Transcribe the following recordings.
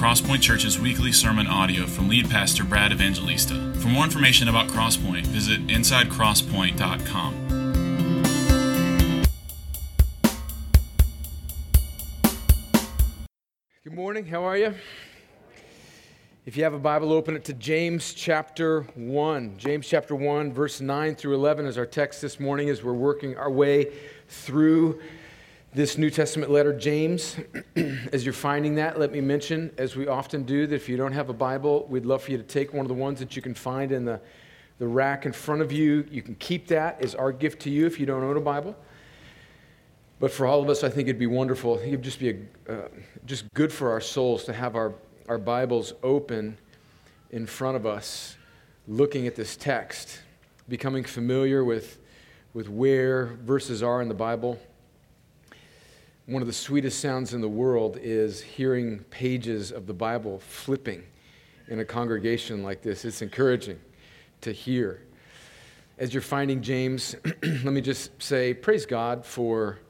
Crosspoint Church's weekly sermon audio from lead pastor Brad Evangelista. For more information about Crosspoint, visit insidecrosspoint.com. Good morning. How are you? If you have a Bible, open it to James chapter 1. James chapter 1, verse 9 through 11 is our text this morning as we're working our way through this New Testament letter, James. as you're finding that, let me mention, as we often do, that if you don't have a Bible, we'd love for you to take one of the ones that you can find in the, the rack in front of you. You can keep that as our gift to you if you don't own a Bible. But for all of us, I think it'd be wonderful. It would just be a, uh, just good for our souls to have our, our Bibles open in front of us, looking at this text, becoming familiar with, with where verses are in the Bible one of the sweetest sounds in the world is hearing pages of the Bible flipping in a congregation like this. It's encouraging to hear. As you're finding James, let me just say, praise God for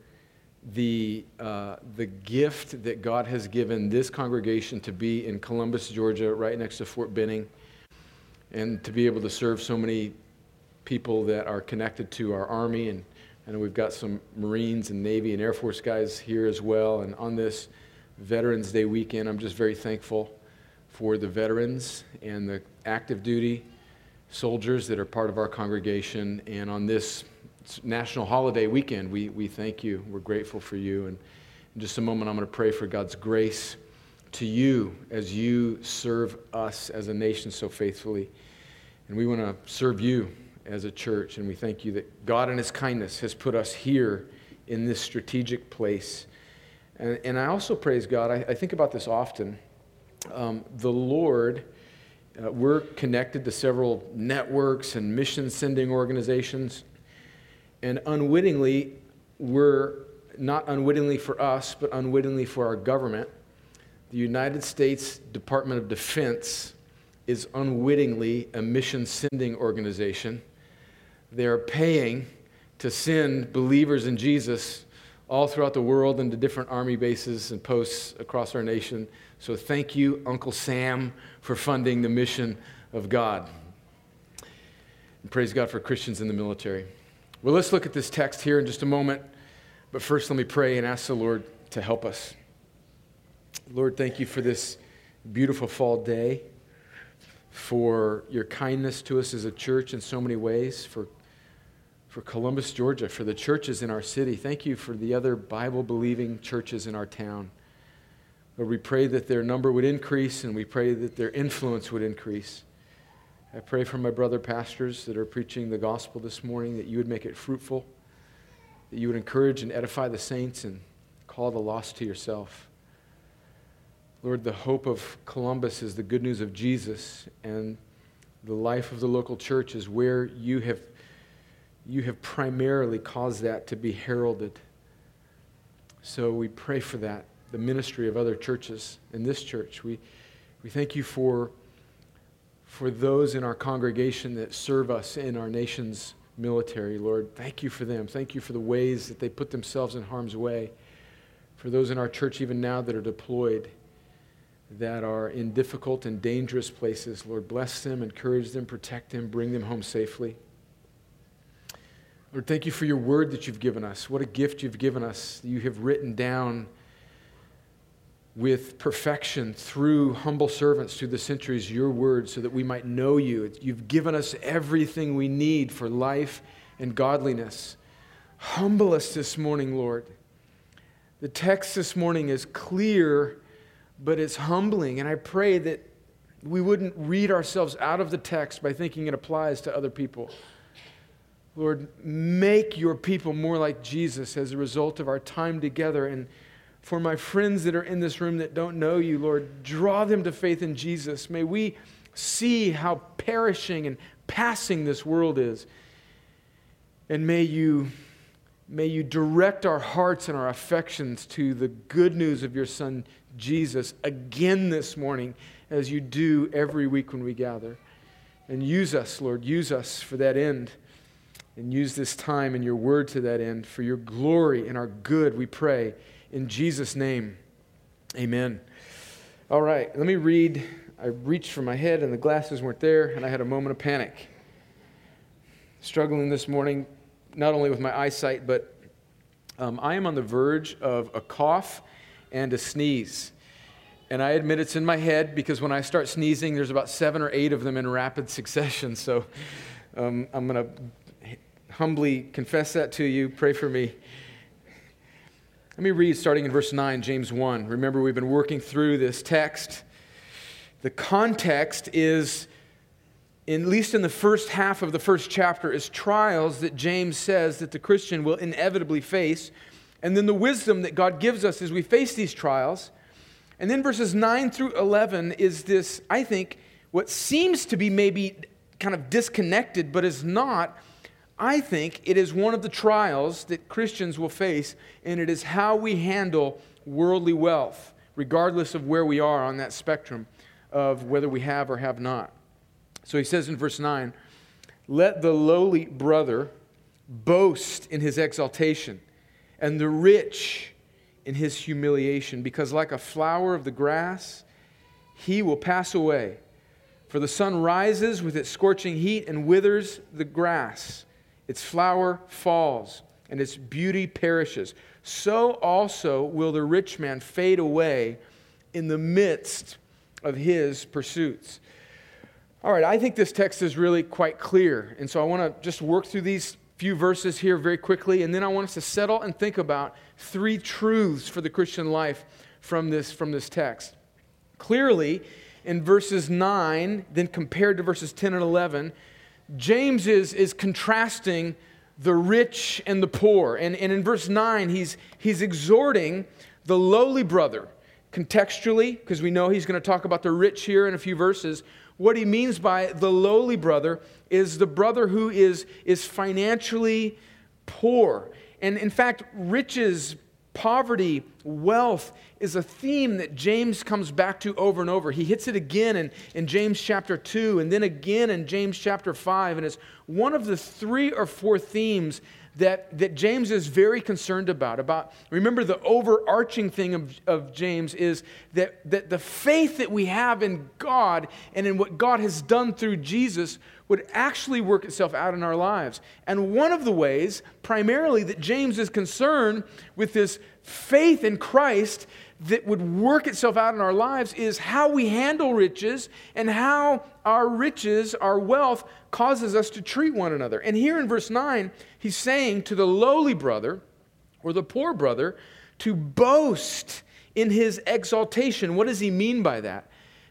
the, uh, the gift that God has given this congregation to be in Columbus, Georgia, right next to Fort Benning, and to be able to serve so many people that are connected to our Army and Know we've got some Marines and Navy and Air Force guys here as well. And on this Veterans Day weekend, I'm just very thankful for the veterans and the active duty soldiers that are part of our congregation. And on this national holiday weekend, we, we thank you. We're grateful for you. And in just a moment, I'm going to pray for God's grace to you as you serve us as a nation so faithfully. And we want to serve you as a church. And we thank you that God, in His kindness, has put us here in this strategic place. And, and I also praise God. I, I think about this often. Um, the Lord, uh, we're connected to several networks and mission sending organizations. And unwittingly, we're not unwittingly for us, but unwittingly for our government. The United States Department of Defense is unwittingly a mission sending organization they're paying to send believers in Jesus all throughout the world into different army bases and posts across our nation. So thank you, Uncle Sam, for funding the mission of God. And praise God for Christians in the military. Well, let's look at this text here in just a moment. But first, let me pray and ask the Lord to help us. Lord, thank you for this beautiful fall day, for your kindness to us as a church in so many ways, for for Columbus, Georgia, for the churches in our city. Thank you for the other Bible believing churches in our town. Lord, we pray that their number would increase and we pray that their influence would increase. I pray for my brother pastors that are preaching the gospel this morning that you would make it fruitful, that you would encourage and edify the saints and call the lost to yourself. Lord, the hope of Columbus is the good news of Jesus, and the life of the local church is where you have you have primarily caused that to be heralded. So we pray for that, the ministry of other churches in this church. We, we thank you for, for those in our congregation that serve us in our nation's military, Lord. Thank you for them. Thank you for the ways that they put themselves in harm's way. For those in our church, even now, that are deployed, that are in difficult and dangerous places, Lord, bless them, encourage them, protect them, bring them home safely. Lord, thank you for your word that you've given us. What a gift you've given us. You have written down with perfection through humble servants through the centuries your word so that we might know you. You've given us everything we need for life and godliness. Humble us this morning, Lord. The text this morning is clear, but it's humbling. And I pray that we wouldn't read ourselves out of the text by thinking it applies to other people. Lord, make your people more like Jesus as a result of our time together. And for my friends that are in this room that don't know you, Lord, draw them to faith in Jesus. May we see how perishing and passing this world is. And may you, may you direct our hearts and our affections to the good news of your Son, Jesus, again this morning, as you do every week when we gather. And use us, Lord, use us for that end and use this time and your word to that end for your glory and our good, we pray. In Jesus' name, amen. All right, let me read. I reached for my head and the glasses weren't there, and I had a moment of panic. Struggling this morning, not only with my eyesight, but um, I am on the verge of a cough and a sneeze. And I admit it's in my head because when I start sneezing, there's about seven or eight of them in rapid succession. So um, I'm going to humbly confess that to you. Pray for me. Let me read starting in verse 9, James 1. Remember, we've been working through this text. The context is, at least in the first half of the first chapter, is trials that James says that the Christian will inevitably face. And then the wisdom that God gives us as we face these trials. And then verses 9 through 11 is this, I think, what seems to be maybe kind of disconnected, but is not I think it is one of the trials that Christians will face, and it is how we handle worldly wealth, regardless of where we are on that spectrum of whether we have or have not. So he says in verse 9, Let the lowly brother boast in his exaltation, and the rich in his humiliation, because like a flower of the grass, he will pass away. For the sun rises with its scorching heat and withers the grass. Its flower falls, and its beauty perishes. So also will the rich man fade away in the midst of his pursuits. All right, I think this text is really quite clear. And so I want to just work through these few verses here very quickly, and then I want us to settle and think about three truths for the Christian life from this, from this text. Clearly, in verses 9, then compared to verses 10 and 11, James is, is contrasting the rich and the poor. And, and in verse 9, he's, he's exhorting the lowly brother contextually, because we know he's going to talk about the rich here in a few verses. What he means by the lowly brother is the brother who is, is financially poor. And in fact, riches, poverty, wealth is a theme that James comes back to over and over. He hits it again in, in James chapter 2 and then again in James chapter 5. And it's one of the three or four themes that, that James is very concerned about. About remember the overarching thing of, of James is that, that the faith that we have in God and in what God has done through Jesus would actually work itself out in our lives. And one of the ways, primarily, that James is concerned with this faith in Christ that would work itself out in our lives is how we handle riches and how our riches, our wealth, causes us to treat one another. And here in verse 9, he's saying to the lowly brother or the poor brother to boast in his exaltation. What does he mean by that?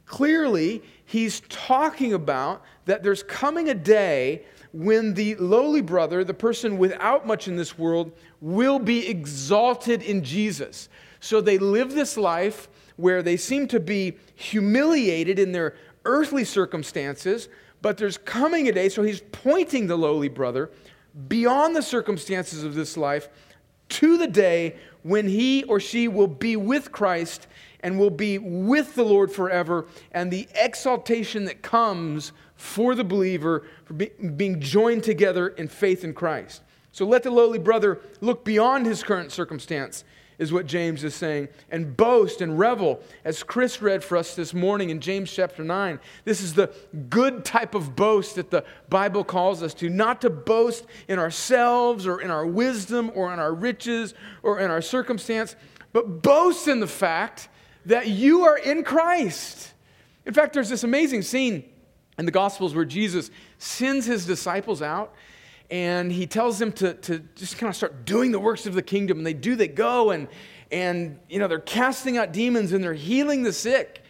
Clearly, he's talking about that there's coming a day when the lowly brother, the person without much in this world, will be exalted in Jesus. So they live this life where they seem to be humiliated in their earthly circumstances, but there's coming a day, so he's pointing the lowly brother beyond the circumstances of this life to the day when he or she will be with Christ and will be with the Lord forever, and the exaltation that comes for the believer for be, being joined together in faith in Christ. So let the lowly brother look beyond his current circumstance is what James is saying, and boast and revel, as Chris read for us this morning in James chapter 9. This is the good type of boast that the Bible calls us to, not to boast in ourselves or in our wisdom or in our riches or in our circumstance, but boast in the fact that you are in Christ. In fact, there's this amazing scene in the Gospels where Jesus sends his disciples out and he tells them to, to just kind of start doing the works of the kingdom. And they do, they go, and, and you know, they're casting out demons and they're healing the sick.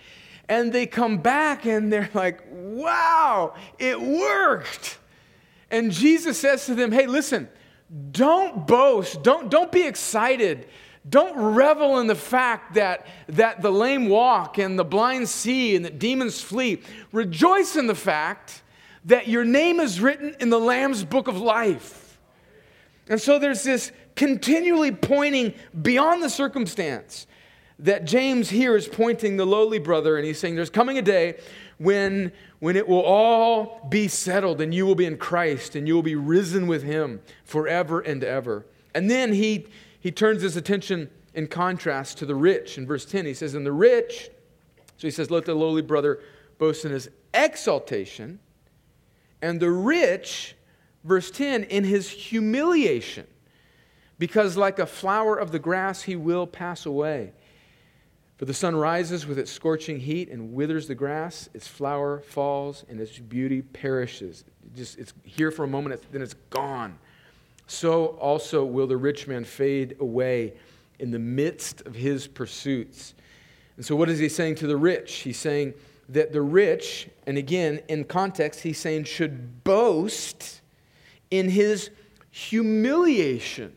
And they come back and they're like, wow, it worked. And Jesus says to them, hey, listen, don't boast, don't, don't be excited. Don't revel in the fact that, that the lame walk and the blind see and that demons flee. Rejoice in the fact that your name is written in the Lamb's book of life. And so there's this continually pointing beyond the circumstance that James here is pointing the lowly brother, and he's saying, There's coming a day when, when it will all be settled, and you will be in Christ, and you will be risen with him forever and ever. And then he, he turns his attention in contrast to the rich. In verse 10, he says, And the rich So he says, Let the lowly brother boast in his exaltation, and the rich, verse 10, in his humiliation, because like a flower of the grass he will pass away. For the sun rises with its scorching heat and withers the grass, its flower falls, and its beauty perishes. It just, it's here for a moment, then it's gone. So also will the rich man fade away in the midst of his pursuits. And so, what is he saying to the rich? He's saying that the rich, and again, in context, he's saying should boast in his humiliation.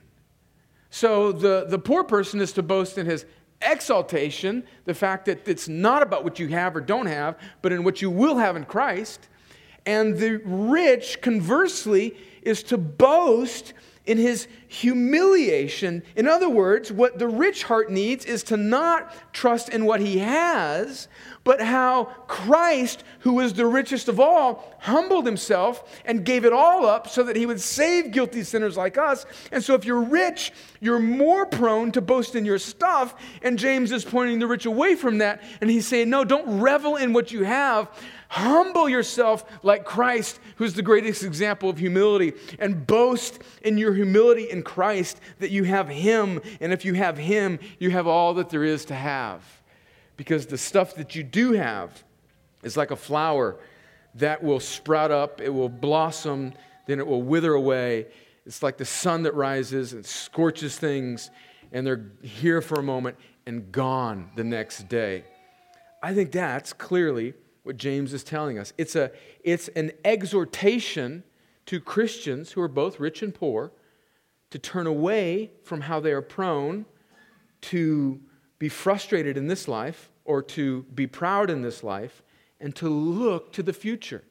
So, the, the poor person is to boast in his exaltation, the fact that it's not about what you have or don't have, but in what you will have in Christ. And the rich, conversely, is to boast in his humiliation. In other words, what the rich heart needs is to not trust in what he has, but how Christ, who is the richest of all, humbled himself and gave it all up so that he would save guilty sinners like us. And so, if you're rich, you're more prone to boast in your stuff. And James is pointing the rich away from that. And he's saying, No, don't revel in what you have. Humble yourself like Christ, who's the greatest example of humility, and boast in your humility in Christ that you have Him. And if you have Him, you have all that there is to have. Because the stuff that you do have is like a flower that will sprout up, it will blossom, then it will wither away. It's like the sun that rises and scorches things, and they're here for a moment and gone the next day. I think that's clearly what James is telling us. It's, a, it's an exhortation to Christians who are both rich and poor to turn away from how they are prone to be frustrated in this life or to be proud in this life and to look to the future.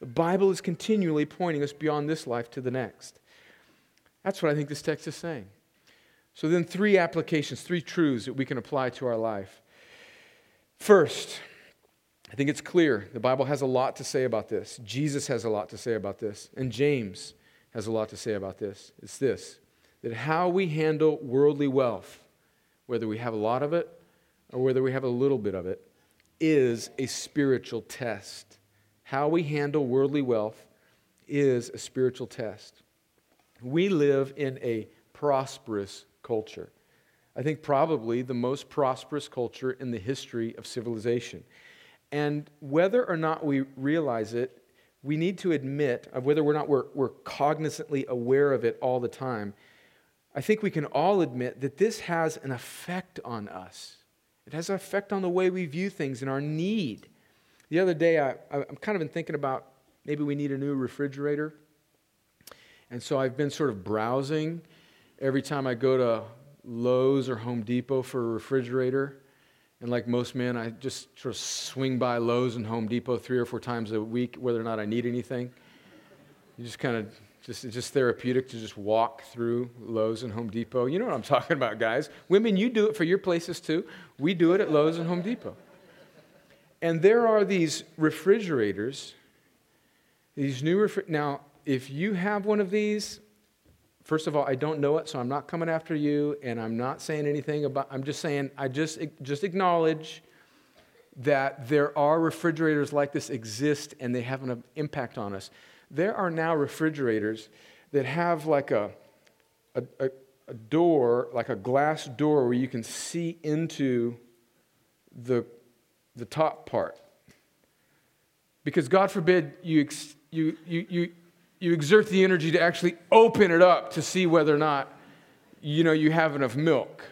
The Bible is continually pointing us beyond this life to the next. That's what I think this text is saying. So, then, three applications, three truths that we can apply to our life. First, I think it's clear. The Bible has a lot to say about this. Jesus has a lot to say about this. And James has a lot to say about this. It's this that how we handle worldly wealth, whether we have a lot of it or whether we have a little bit of it, is a spiritual test. How we handle worldly wealth is a spiritual test. We live in a prosperous culture. I think probably the most prosperous culture in the history of civilization. And whether or not we realize it, we need to admit, of whether or not we're, we're cognizantly aware of it all the time, I think we can all admit that this has an effect on us. It has an effect on the way we view things and our need. The other day, I, I'm kind of been thinking about maybe we need a new refrigerator. And so I've been sort of browsing every time I go to Lowe's or Home Depot for a refrigerator. And like most men, I just sort of swing by Lowe's and Home Depot three or four times a week, whether or not I need anything. You just kind of just it's just therapeutic to just walk through Lowe's and Home Depot. You know what I'm talking about, guys. Women, you do it for your places too. We do it at Lowe's and Home Depot. And there are these refrigerators, these new refri- now, if you have one of these, First of all, I don't know it, so I'm not coming after you, and I'm not saying anything about. I'm just saying I just just acknowledge that there are refrigerators like this exist, and they have an impact on us. There are now refrigerators that have like a, a, a, a door, like a glass door, where you can see into the the top part. Because God forbid you, you, you, you, you exert the energy to actually open it up to see whether or not you know you have enough milk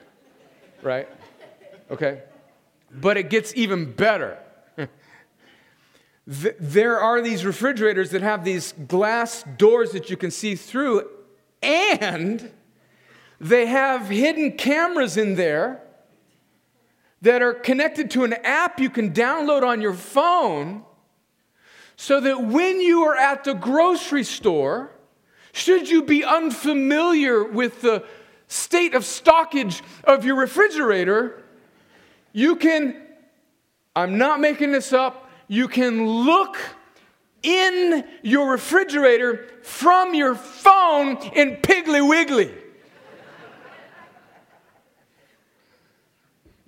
right? Okay? But it gets even better. There are these refrigerators that have these glass doors that you can see through and they have hidden cameras in there that are connected to an app you can download on your phone so that when you are at the grocery store, should you be unfamiliar with the state of stockage of your refrigerator, you can, I'm not making this up, you can look in your refrigerator from your phone in Piggly Wiggly.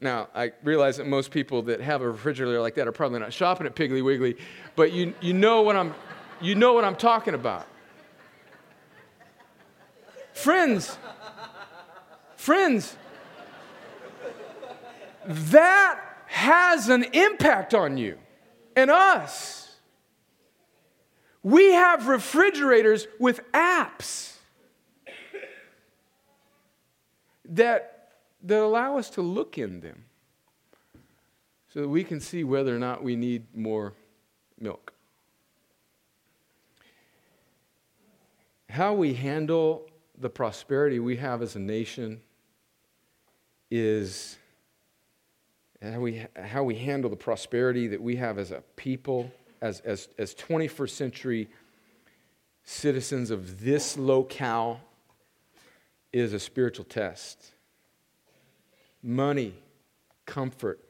Now, I realize that most people that have a refrigerator like that are probably not shopping at Piggly Wiggly, but you, you, know, what I'm, you know what I'm talking about. Friends, friends, that has an impact on you and us. We have refrigerators with apps that, that allow us to look in them so that we can see whether or not we need more milk. How we handle the prosperity we have as a nation is how we, how we handle the prosperity that we have as a people, as, as, as 21st century citizens of this locale, is a spiritual test. Money, comfort,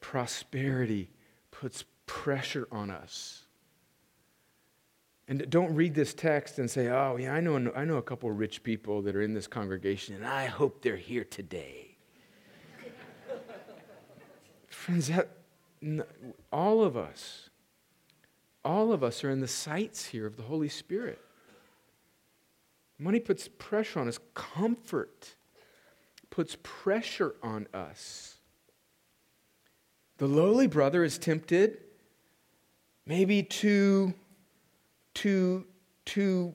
prosperity puts pressure on us. And don't read this text and say, oh, yeah, I know, I know a couple of rich people that are in this congregation, and I hope they're here today. Friends, that, all of us, all of us are in the sights here of the Holy Spirit. Money puts pressure on us, comfort puts pressure on us. The lowly brother is tempted maybe to, to, to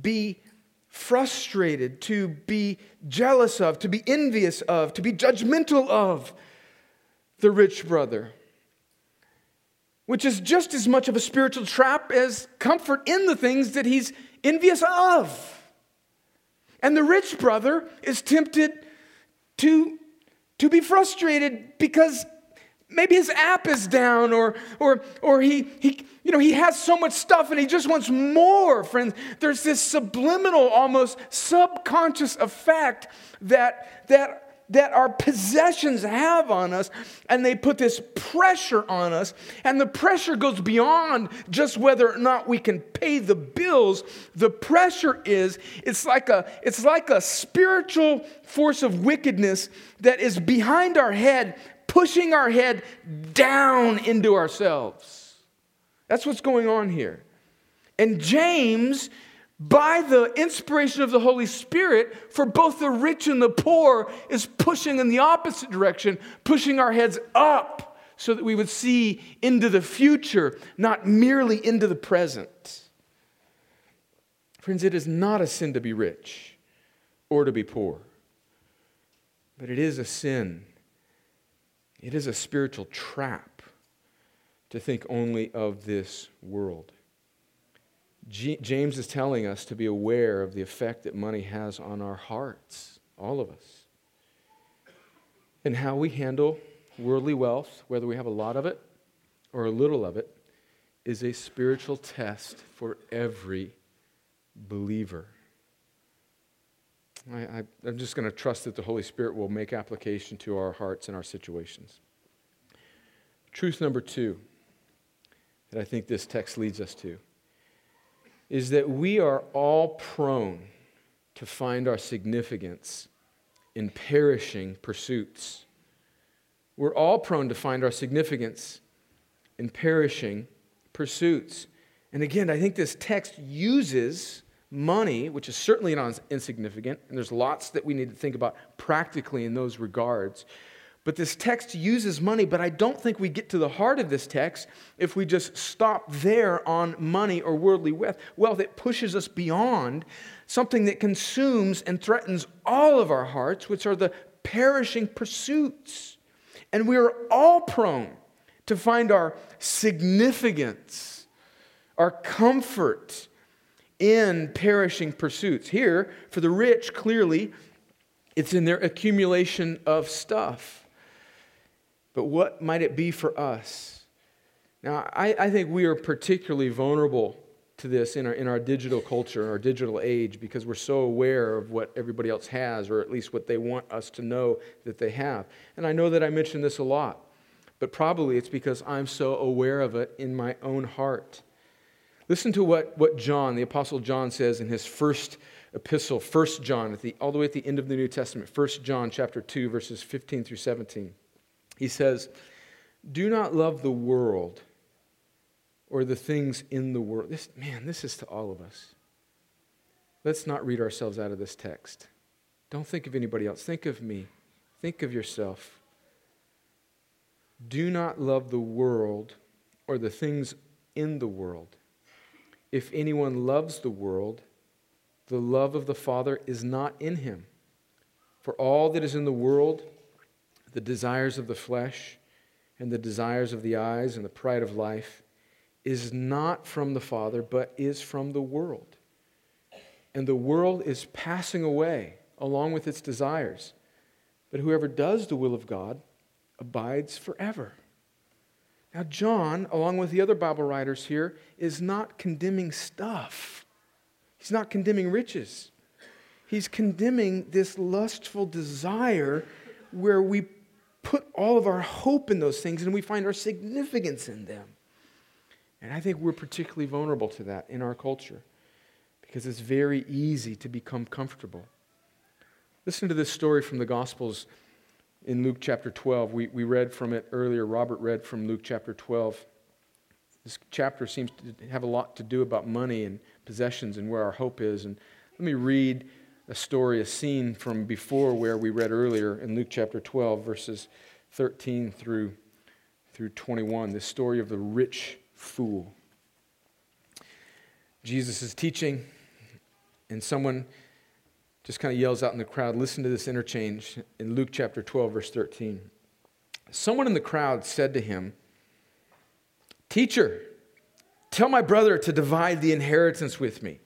be frustrated, to be jealous of, to be envious of, to be judgmental of the rich brother, which is just as much of a spiritual trap as comfort in the things that he's envious of. And the rich brother is tempted to, to be frustrated because maybe his app is down or, or, or he, he, you know, he has so much stuff and he just wants more, friends. There's this subliminal, almost subconscious effect that, that that our possessions have on us, and they put this pressure on us. And the pressure goes beyond just whether or not we can pay the bills. The pressure is it's like a, it's like a spiritual force of wickedness that is behind our head, pushing our head down into ourselves. That's what's going on here. And James by the inspiration of the Holy Spirit for both the rich and the poor is pushing in the opposite direction, pushing our heads up so that we would see into the future, not merely into the present. Friends, it is not a sin to be rich or to be poor, but it is a sin. It is a spiritual trap to think only of this world. G- James is telling us to be aware of the effect that money has on our hearts, all of us, and how we handle worldly wealth, whether we have a lot of it or a little of it, is a spiritual test for every believer. I, am just going to trust that the Holy Spirit will make application to our hearts and our situations. Truth number two that I think this text leads us to is that we are all prone to find our significance in perishing pursuits. We're all prone to find our significance in perishing pursuits. And again, I think this text uses money, which is certainly not insignificant, and there's lots that we need to think about practically in those regards. But this text uses money, but I don't think we get to the heart of this text if we just stop there on money or worldly wealth. Wealth, it pushes us beyond something that consumes and threatens all of our hearts, which are the perishing pursuits. And we are all prone to find our significance, our comfort in perishing pursuits. Here, for the rich, clearly, it's in their accumulation of stuff. But what might it be for us? Now, I, I think we are particularly vulnerable to this in our, in our digital culture, our digital age, because we're so aware of what everybody else has, or at least what they want us to know that they have. And I know that I mention this a lot, but probably it's because I'm so aware of it in my own heart. Listen to what, what John, the Apostle John, says in his first epistle, 1 John, at the, all the way at the end of the New Testament, 1 John chapter 2, verses 15 through 17. He says, Do not love the world or the things in the world. This, man, this is to all of us. Let's not read ourselves out of this text. Don't think of anybody else. Think of me. Think of yourself. Do not love the world or the things in the world. If anyone loves the world, the love of the Father is not in him. For all that is in the world, the desires of the flesh and the desires of the eyes and the pride of life, is not from the Father, but is from the world. And the world is passing away along with its desires. But whoever does the will of God abides forever. Now, John, along with the other Bible writers here, is not condemning stuff. He's not condemning riches. He's condemning this lustful desire where we put all of our hope in those things and we find our significance in them. And I think we're particularly vulnerable to that in our culture because it's very easy to become comfortable. Listen to this story from the Gospels in Luke chapter 12. We, we read from it earlier. Robert read from Luke chapter 12. This chapter seems to have a lot to do about money and possessions and where our hope is. And let me read a story, a scene from before where we read earlier in Luke chapter 12, verses 13 through, through 21. The story of the rich fool. Jesus is teaching, and someone just kind of yells out in the crowd, listen to this interchange in Luke chapter 12, verse 13. Someone in the crowd said to him, Teacher, tell my brother to divide the inheritance with me.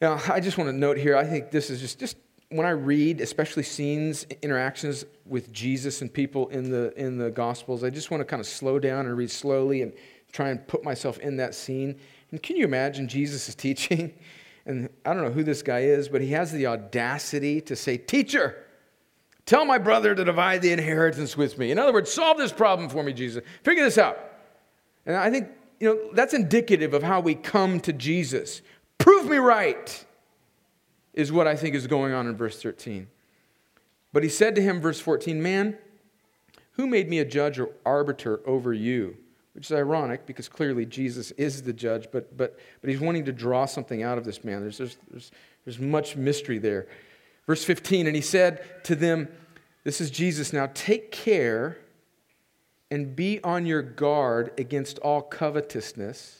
Now, I just want to note here, I think this is just, just when I read, especially scenes, interactions with Jesus and people in the, in the Gospels, I just want to kind of slow down and read slowly and try and put myself in that scene. And can you imagine Jesus is teaching? and I don't know who this guy is, but he has the audacity to say, Teacher, tell my brother to divide the inheritance with me. In other words, solve this problem for me, Jesus. Figure this out. And I think, you know, that's indicative of how we come to Jesus. Prove me right, is what I think is going on in verse 13. But he said to him, verse 14, Man, who made me a judge or arbiter over you? which is ironic because clearly Jesus is the judge, but, but, but he's wanting to draw something out of this man. There's, there's, there's, there's much mystery there. Verse 15, and he said to them, This is Jesus now, take care and be on your guard against all covetousness,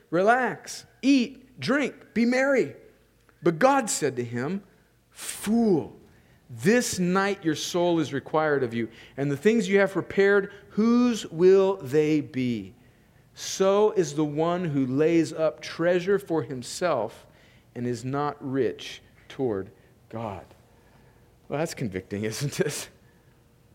Relax, eat, drink, be merry. But God said to him, Fool, this night your soul is required of you, and the things you have prepared, whose will they be? So is the one who lays up treasure for himself and is not rich toward God. Well, that's convicting, isn't it?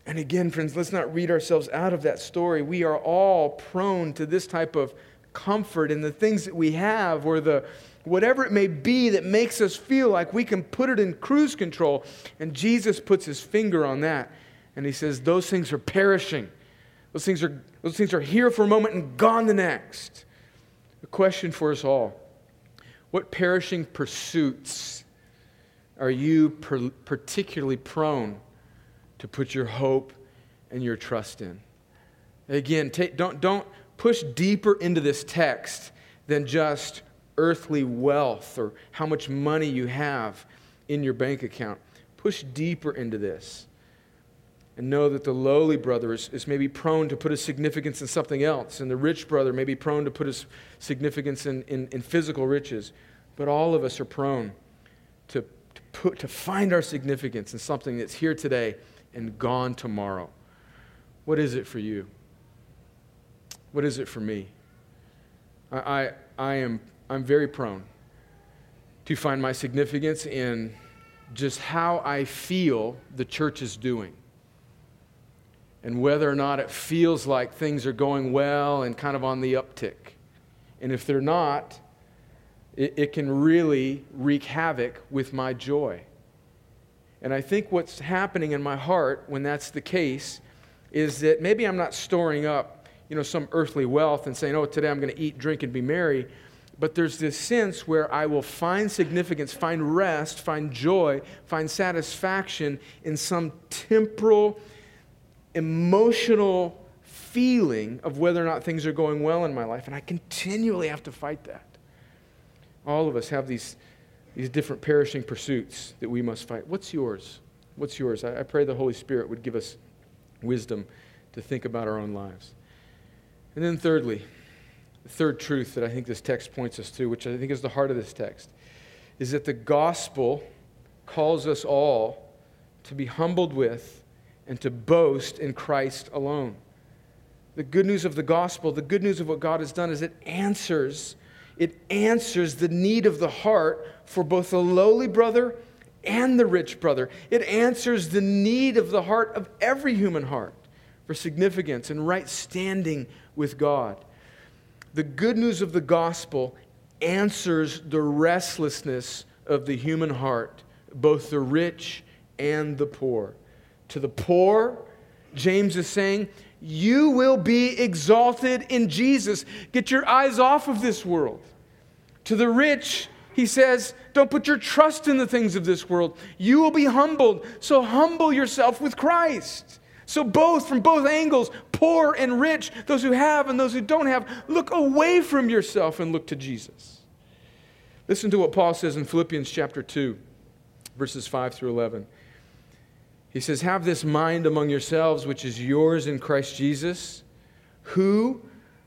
And again, friends, let's not read ourselves out of that story. We are all prone to this type of comfort in the things that we have or the whatever it may be that makes us feel like we can put it in cruise control. And Jesus puts his finger on that and he says, Those things are perishing. Those things are, those things are here for a moment and gone the next. A question for us all What perishing pursuits are you per- particularly prone to put your hope and your trust in? Again, don't, don't push deeper into this text than just earthly wealth or how much money you have in your bank account. Push deeper into this and know that the lowly brother is, is maybe prone to put his significance in something else, and the rich brother may be prone to put his significance in, in, in physical riches. But all of us are prone to, to, put, to find our significance in something that's here today and gone tomorrow. What is it for you? What is it for me? I, I I am I'm very prone to find my significance in just how I feel the church is doing. And whether or not it feels like things are going well and kind of on the uptick. And if they're not, it, it can really wreak havoc with my joy. And I think what's happening in my heart when that's the case is that maybe I'm not storing up, you know, some earthly wealth and saying, "Oh, today I'm going to eat, drink and be merry." But there's this sense where I will find significance, find rest, find joy, find satisfaction in some temporal, emotional feeling of whether or not things are going well in my life. And I continually have to fight that. All of us have these, these different perishing pursuits that we must fight. What's yours? What's yours? I, I pray the Holy Spirit would give us wisdom to think about our own lives. And then, thirdly, the third truth that I think this text points us to, which I think is the heart of this text, is that the gospel calls us all to be humbled with and to boast in Christ alone. The good news of the gospel, the good news of what God has done is it answers it answers the need of the heart for both the lowly brother and the rich brother. It answers the need of the heart of every human heart for significance and right standing with God. The good news of the gospel answers the restlessness of the human heart, both the rich and the poor. To the poor, James is saying, You will be exalted in Jesus. Get your eyes off of this world. To the rich, he says, Don't put your trust in the things of this world. You will be humbled. So humble yourself with Christ. So, both from both angles, poor and rich, those who have and those who don't have, look away from yourself and look to Jesus. Listen to what Paul says in Philippians chapter 2, verses 5 through 11. He says, Have this mind among yourselves, which is yours in Christ Jesus, who,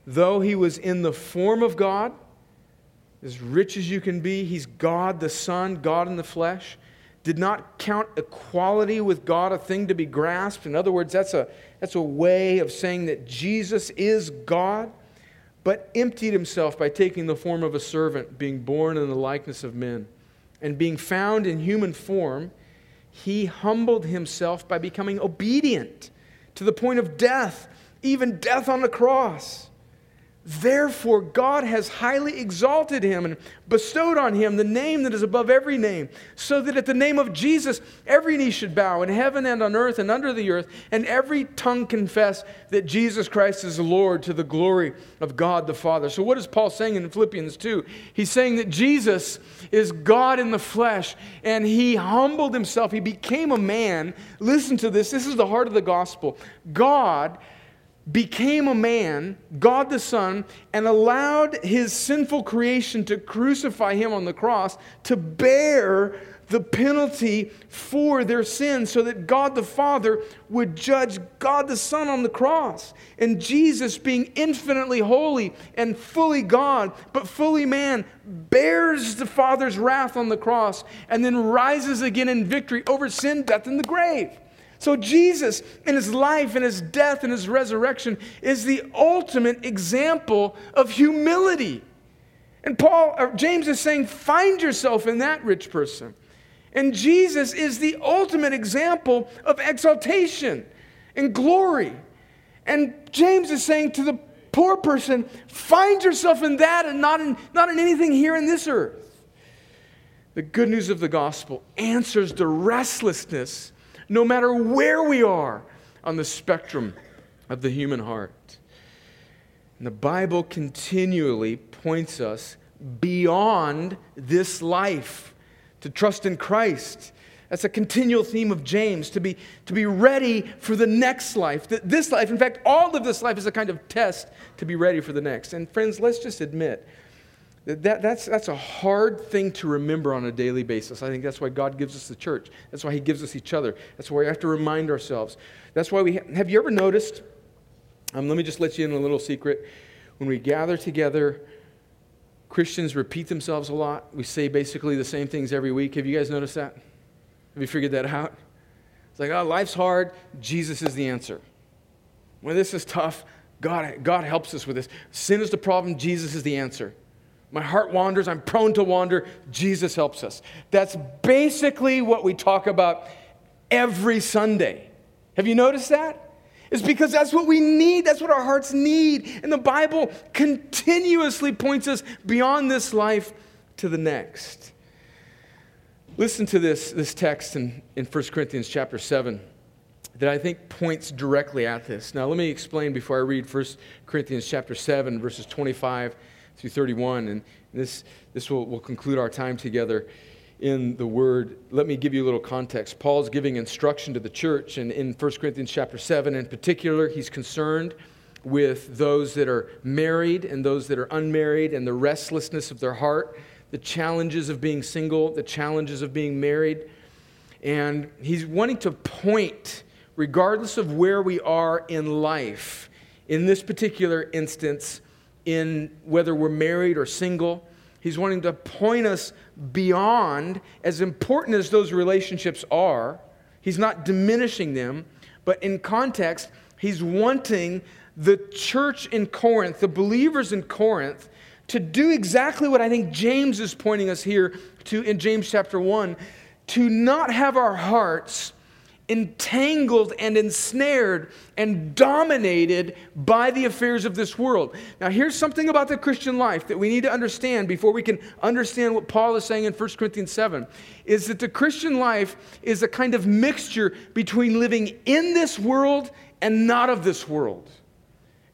though he was in the form of God, as rich as you can be, he's God the Son, God in the flesh did not count equality with God a thing to be grasped. In other words, that's a, that's a way of saying that Jesus is God, but emptied himself by taking the form of a servant, being born in the likeness of men. And being found in human form, he humbled himself by becoming obedient to the point of death, even death on the cross. Therefore, God has highly exalted him and bestowed on him the name that is above every name, so that at the name of Jesus every knee should bow in heaven and on earth and under the earth, and every tongue confess that Jesus Christ is Lord to the glory of God the Father. So, what is Paul saying in Philippians 2? He's saying that Jesus is God in the flesh, and he humbled himself. He became a man. Listen to this. This is the heart of the gospel. God became a man, God the Son, and allowed his sinful creation to crucify him on the cross to bear the penalty for their sins so that God the Father would judge God the Son on the cross. And Jesus, being infinitely holy and fully God, but fully man, bears the Father's wrath on the cross and then rises again in victory over sin, death, and the grave. So, Jesus, in his life and his death and his resurrection, is the ultimate example of humility. And Paul, or James is saying, find yourself in that rich person. And Jesus is the ultimate example of exaltation and glory. And James is saying to the poor person, find yourself in that and not in, not in anything here in this earth. The good news of the gospel answers the restlessness no matter where we are on the spectrum of the human heart. And the Bible continually points us beyond this life to trust in Christ. That's a continual theme of James to be, to be ready for the next life. This life, in fact, all of this life is a kind of test to be ready for the next. And friends, let's just admit that, that's, that's a hard thing to remember on a daily basis. I think that's why God gives us the church. That's why He gives us each other. That's why we have to remind ourselves. That's why we ha- have you ever noticed? Um, let me just let you in a little secret. When we gather together, Christians repeat themselves a lot. We say basically the same things every week. Have you guys noticed that? Have you figured that out? It's like, oh, life's hard. Jesus is the answer. When this is tough, God, God helps us with this. Sin is the problem. Jesus is the answer. My heart wanders. I'm prone to wander. Jesus helps us. That's basically what we talk about every Sunday. Have you noticed that? It's because that's what we need. That's what our hearts need. And the Bible continuously points us beyond this life to the next. Listen to this, this text in, in 1 Corinthians chapter 7 that I think points directly at this. Now, let me explain before I read 1 Corinthians chapter 7, verses 25 through 31. And this, this will, will conclude our time together in the word. Let me give you a little context. Paul's giving instruction to the church, and in 1 Corinthians chapter 7 in particular, he's concerned with those that are married and those that are unmarried and the restlessness of their heart, the challenges of being single, the challenges of being married. And he's wanting to point regardless of where we are in life, in this particular instance, in whether we're married or single, he's wanting to point us beyond, as important as those relationships are, he's not diminishing them, but in context, he's wanting the church in Corinth, the believers in Corinth, to do exactly what I think James is pointing us here to in James chapter 1 to not have our hearts entangled and ensnared and dominated by the affairs of this world. Now, here's something about the Christian life that we need to understand before we can understand what Paul is saying in 1 Corinthians 7 is that the Christian life is a kind of mixture between living in this world and not of this world.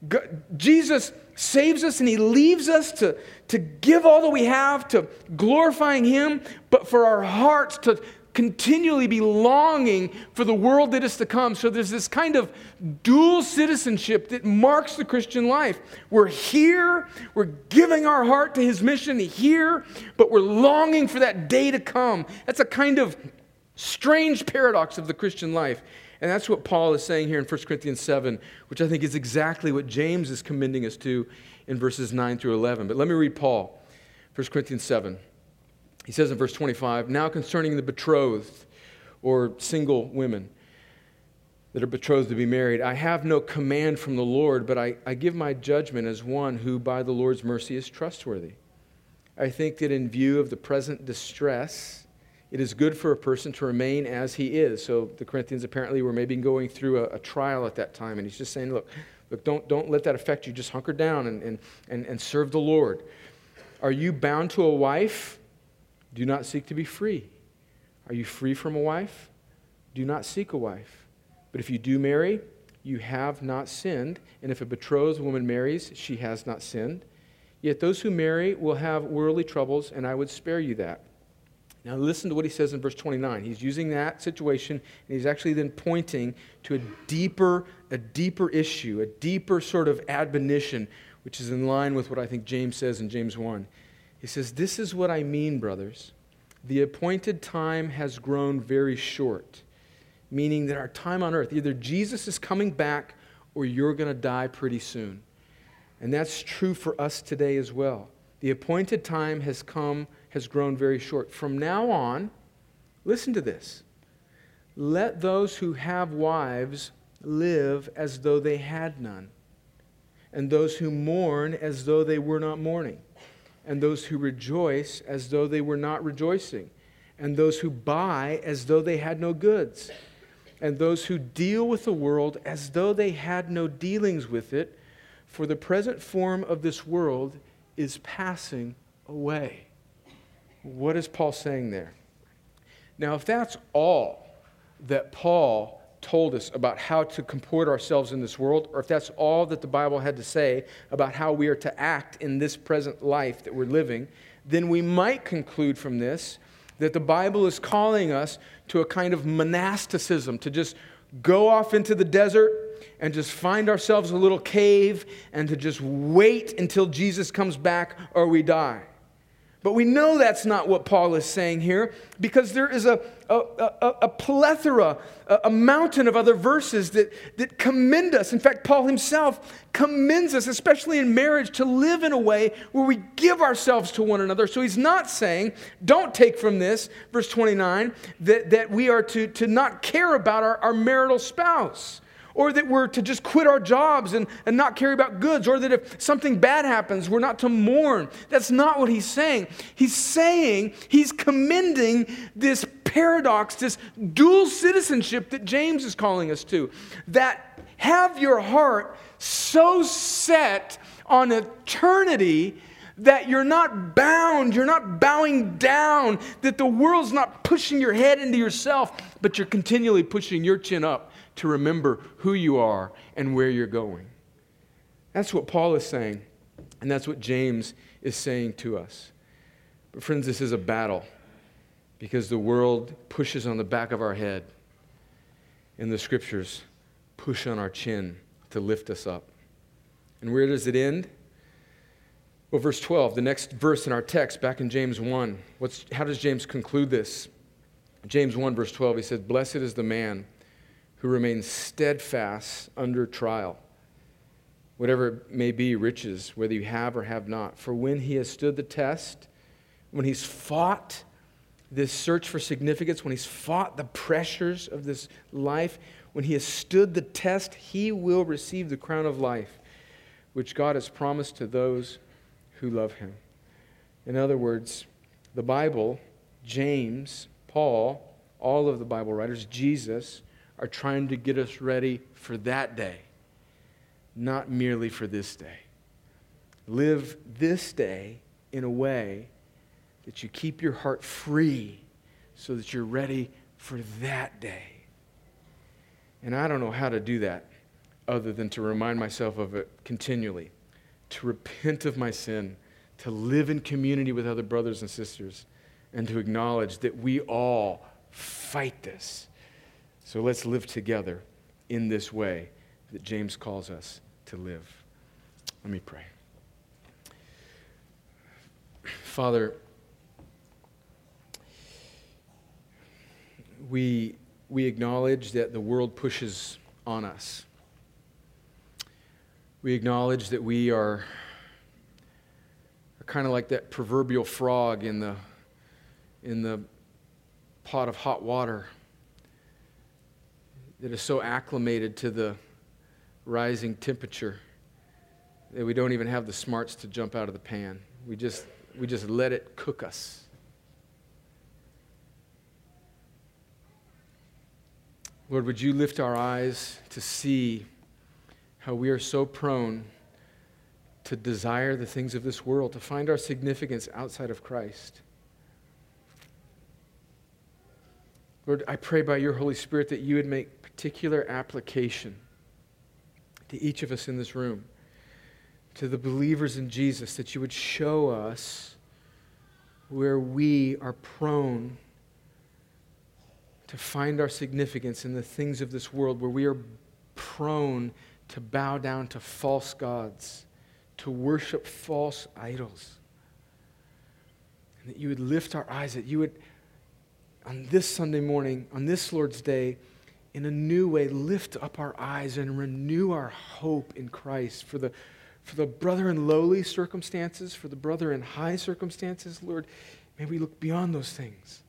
God, Jesus saves us and he leaves us to, to give all that we have to glorifying him, but for our hearts to continually be longing for the world that is to come. So there's this kind of dual citizenship that marks the Christian life. We're here, we're giving our heart to his mission here, but we're longing for that day to come. That's a kind of strange paradox of the Christian life. And that's what Paul is saying here in 1 Corinthians 7, which I think is exactly what James is commending us to in verses 9 through 11. But let me read Paul, 1 Corinthians 7. He says in verse 25, Now concerning the betrothed or single women that are betrothed to be married, I have no command from the Lord, but I, I give my judgment as one who by the Lord's mercy is trustworthy. I think that in view of the present distress, it is good for a person to remain as he is. So the Corinthians apparently were maybe going through a, a trial at that time, and he's just saying, Look, look don't, don't let that affect you. Just hunker down and, and, and, and serve the Lord. Are you bound to a wife? Do not seek to be free. Are you free from a wife? Do not seek a wife. But if you do marry, you have not sinned. And if a betrothed woman marries, she has not sinned. Yet those who marry will have worldly troubles, and I would spare you that. Now, listen to what he says in verse 29. He's using that situation, and he's actually then pointing to a deeper, a deeper issue, a deeper sort of admonition, which is in line with what I think James says in James 1. He says, This is what I mean, brothers. The appointed time has grown very short, meaning that our time on earth, either Jesus is coming back or you're going to die pretty soon. And that's true for us today as well. The appointed time has come, has grown very short. From now on, listen to this. Let those who have wives live as though they had none, and those who mourn as though they were not mourning and those who rejoice as though they were not rejoicing, and those who buy as though they had no goods, and those who deal with the world as though they had no dealings with it, for the present form of this world is passing away. What is Paul saying there? Now, if that's all that Paul told us about how to comport ourselves in this world, or if that's all that the Bible had to say about how we are to act in this present life that we're living, then we might conclude from this that the Bible is calling us to a kind of monasticism, to just go off into the desert and just find ourselves a little cave and to just wait until Jesus comes back or we die. But we know that's not what Paul is saying here because there is a, a, a, a plethora, a, a, mountain of other verses that, that commend us. In fact, Paul himself commends us, especially in marriage, to live in a way where we give ourselves to one another. So he's not saying, don't take from this, verse 29, that, that we are to, to not care about our, our marital spouse or that we're to just quit our jobs and, and not carry about goods, or that if something bad happens, we're not to mourn. That's not what he's saying. He's saying, he's commending this paradox, this dual citizenship that James is calling us to. That have your heart so set on eternity that you're not bound, you're not bowing down, that the world's not pushing your head into yourself, but you're continually pushing your chin up to remember who you are and where you're going. That's what Paul is saying, and that's what James is saying to us. But, friends, this is a battle because the world pushes on the back of our head, and the scriptures push on our chin to lift us up. And where does it end? Well, verse 12, the next verse in our text, back in James 1, what's, how does James conclude this? James 1, verse 12, he says, Blessed is the man who remains steadfast under trial, whatever it may be, riches, whether you have or have not. For when he has stood the test, when he's fought this search for significance, when he's fought the pressures of this life, when he has stood the test, he will receive the crown of life, which God has promised to those who love him. In other words, the Bible, James, Paul, all of the Bible writers, Jesus, are trying to get us ready for that day, not merely for this day. Live this day in a way that you keep your heart free so that you're ready for that day. And I don't know how to do that other than to remind myself of it continually to repent of my sin, to live in community with other brothers and sisters, and to acknowledge that we all fight this. So let's live together in this way that James calls us to live. Let me pray. Father, we, we acknowledge that the world pushes on us. We acknowledge that we are, are kind of like that proverbial frog in the, in the pot of hot water that is so acclimated to the rising temperature that we don't even have the smarts to jump out of the pan. We just, we just let it cook us. Lord, would you lift our eyes to see how we are so prone to desire the things of this world, to find our significance outside of Christ. Lord, I pray by your Holy Spirit that you would make particular application to each of us in this room, to the believers in Jesus, that you would show us where we are prone to find our significance in the things of this world, where we are prone to bow down to false gods, to worship false idols. And that you would lift our eyes, that you would, on this Sunday morning, on this Lord's Day, in a new way, lift up our eyes and renew our hope in Christ for the, for the brother in lowly circumstances, for the brother in high circumstances. Lord, may we look beyond those things.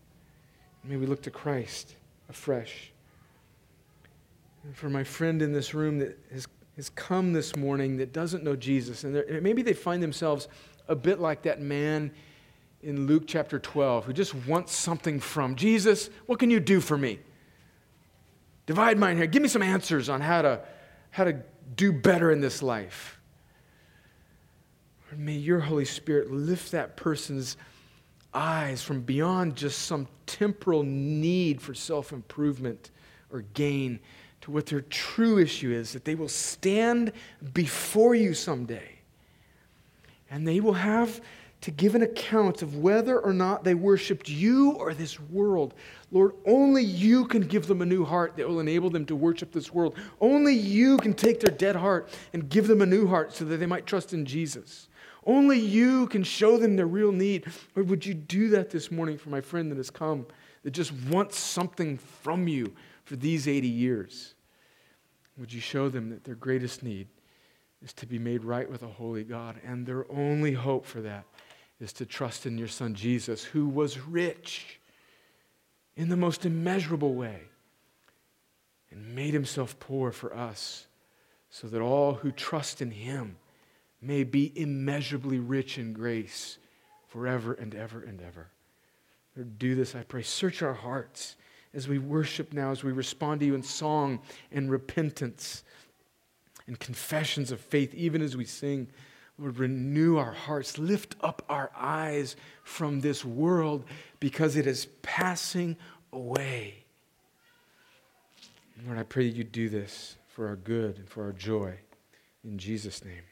May we look to Christ afresh. And for my friend in this room that has, has come this morning that doesn't know Jesus, and maybe they find themselves a bit like that man in Luke chapter 12 who just wants something from Jesus. What can you do for me? Divide mine here. Give me some answers on how to, how to do better in this life. may your Holy Spirit lift that person's eyes from beyond just some temporal need for self improvement or gain to what their true issue is that they will stand before you someday. And they will have to give an account of whether or not they worshiped you or this world. Lord, only you can give them a new heart that will enable them to worship this world. Only you can take their dead heart and give them a new heart so that they might trust in Jesus. Only you can show them their real need. Would you do that this morning for my friend that has come, that just wants something from you for these 80 years? Would you show them that their greatest need is to be made right with a holy God? And their only hope for that is to trust in your Son Jesus, who was rich in the most immeasurable way, and made himself poor for us, so that all who trust in him may be immeasurably rich in grace forever and ever and ever. Lord, do this, I pray. Search our hearts as we worship now, as we respond to you in song and repentance and confessions of faith, even as we sing. Lord, renew our hearts. Lift up our eyes from this world because it is passing away. Lord, I pray that you do this for our good and for our joy. In Jesus' name.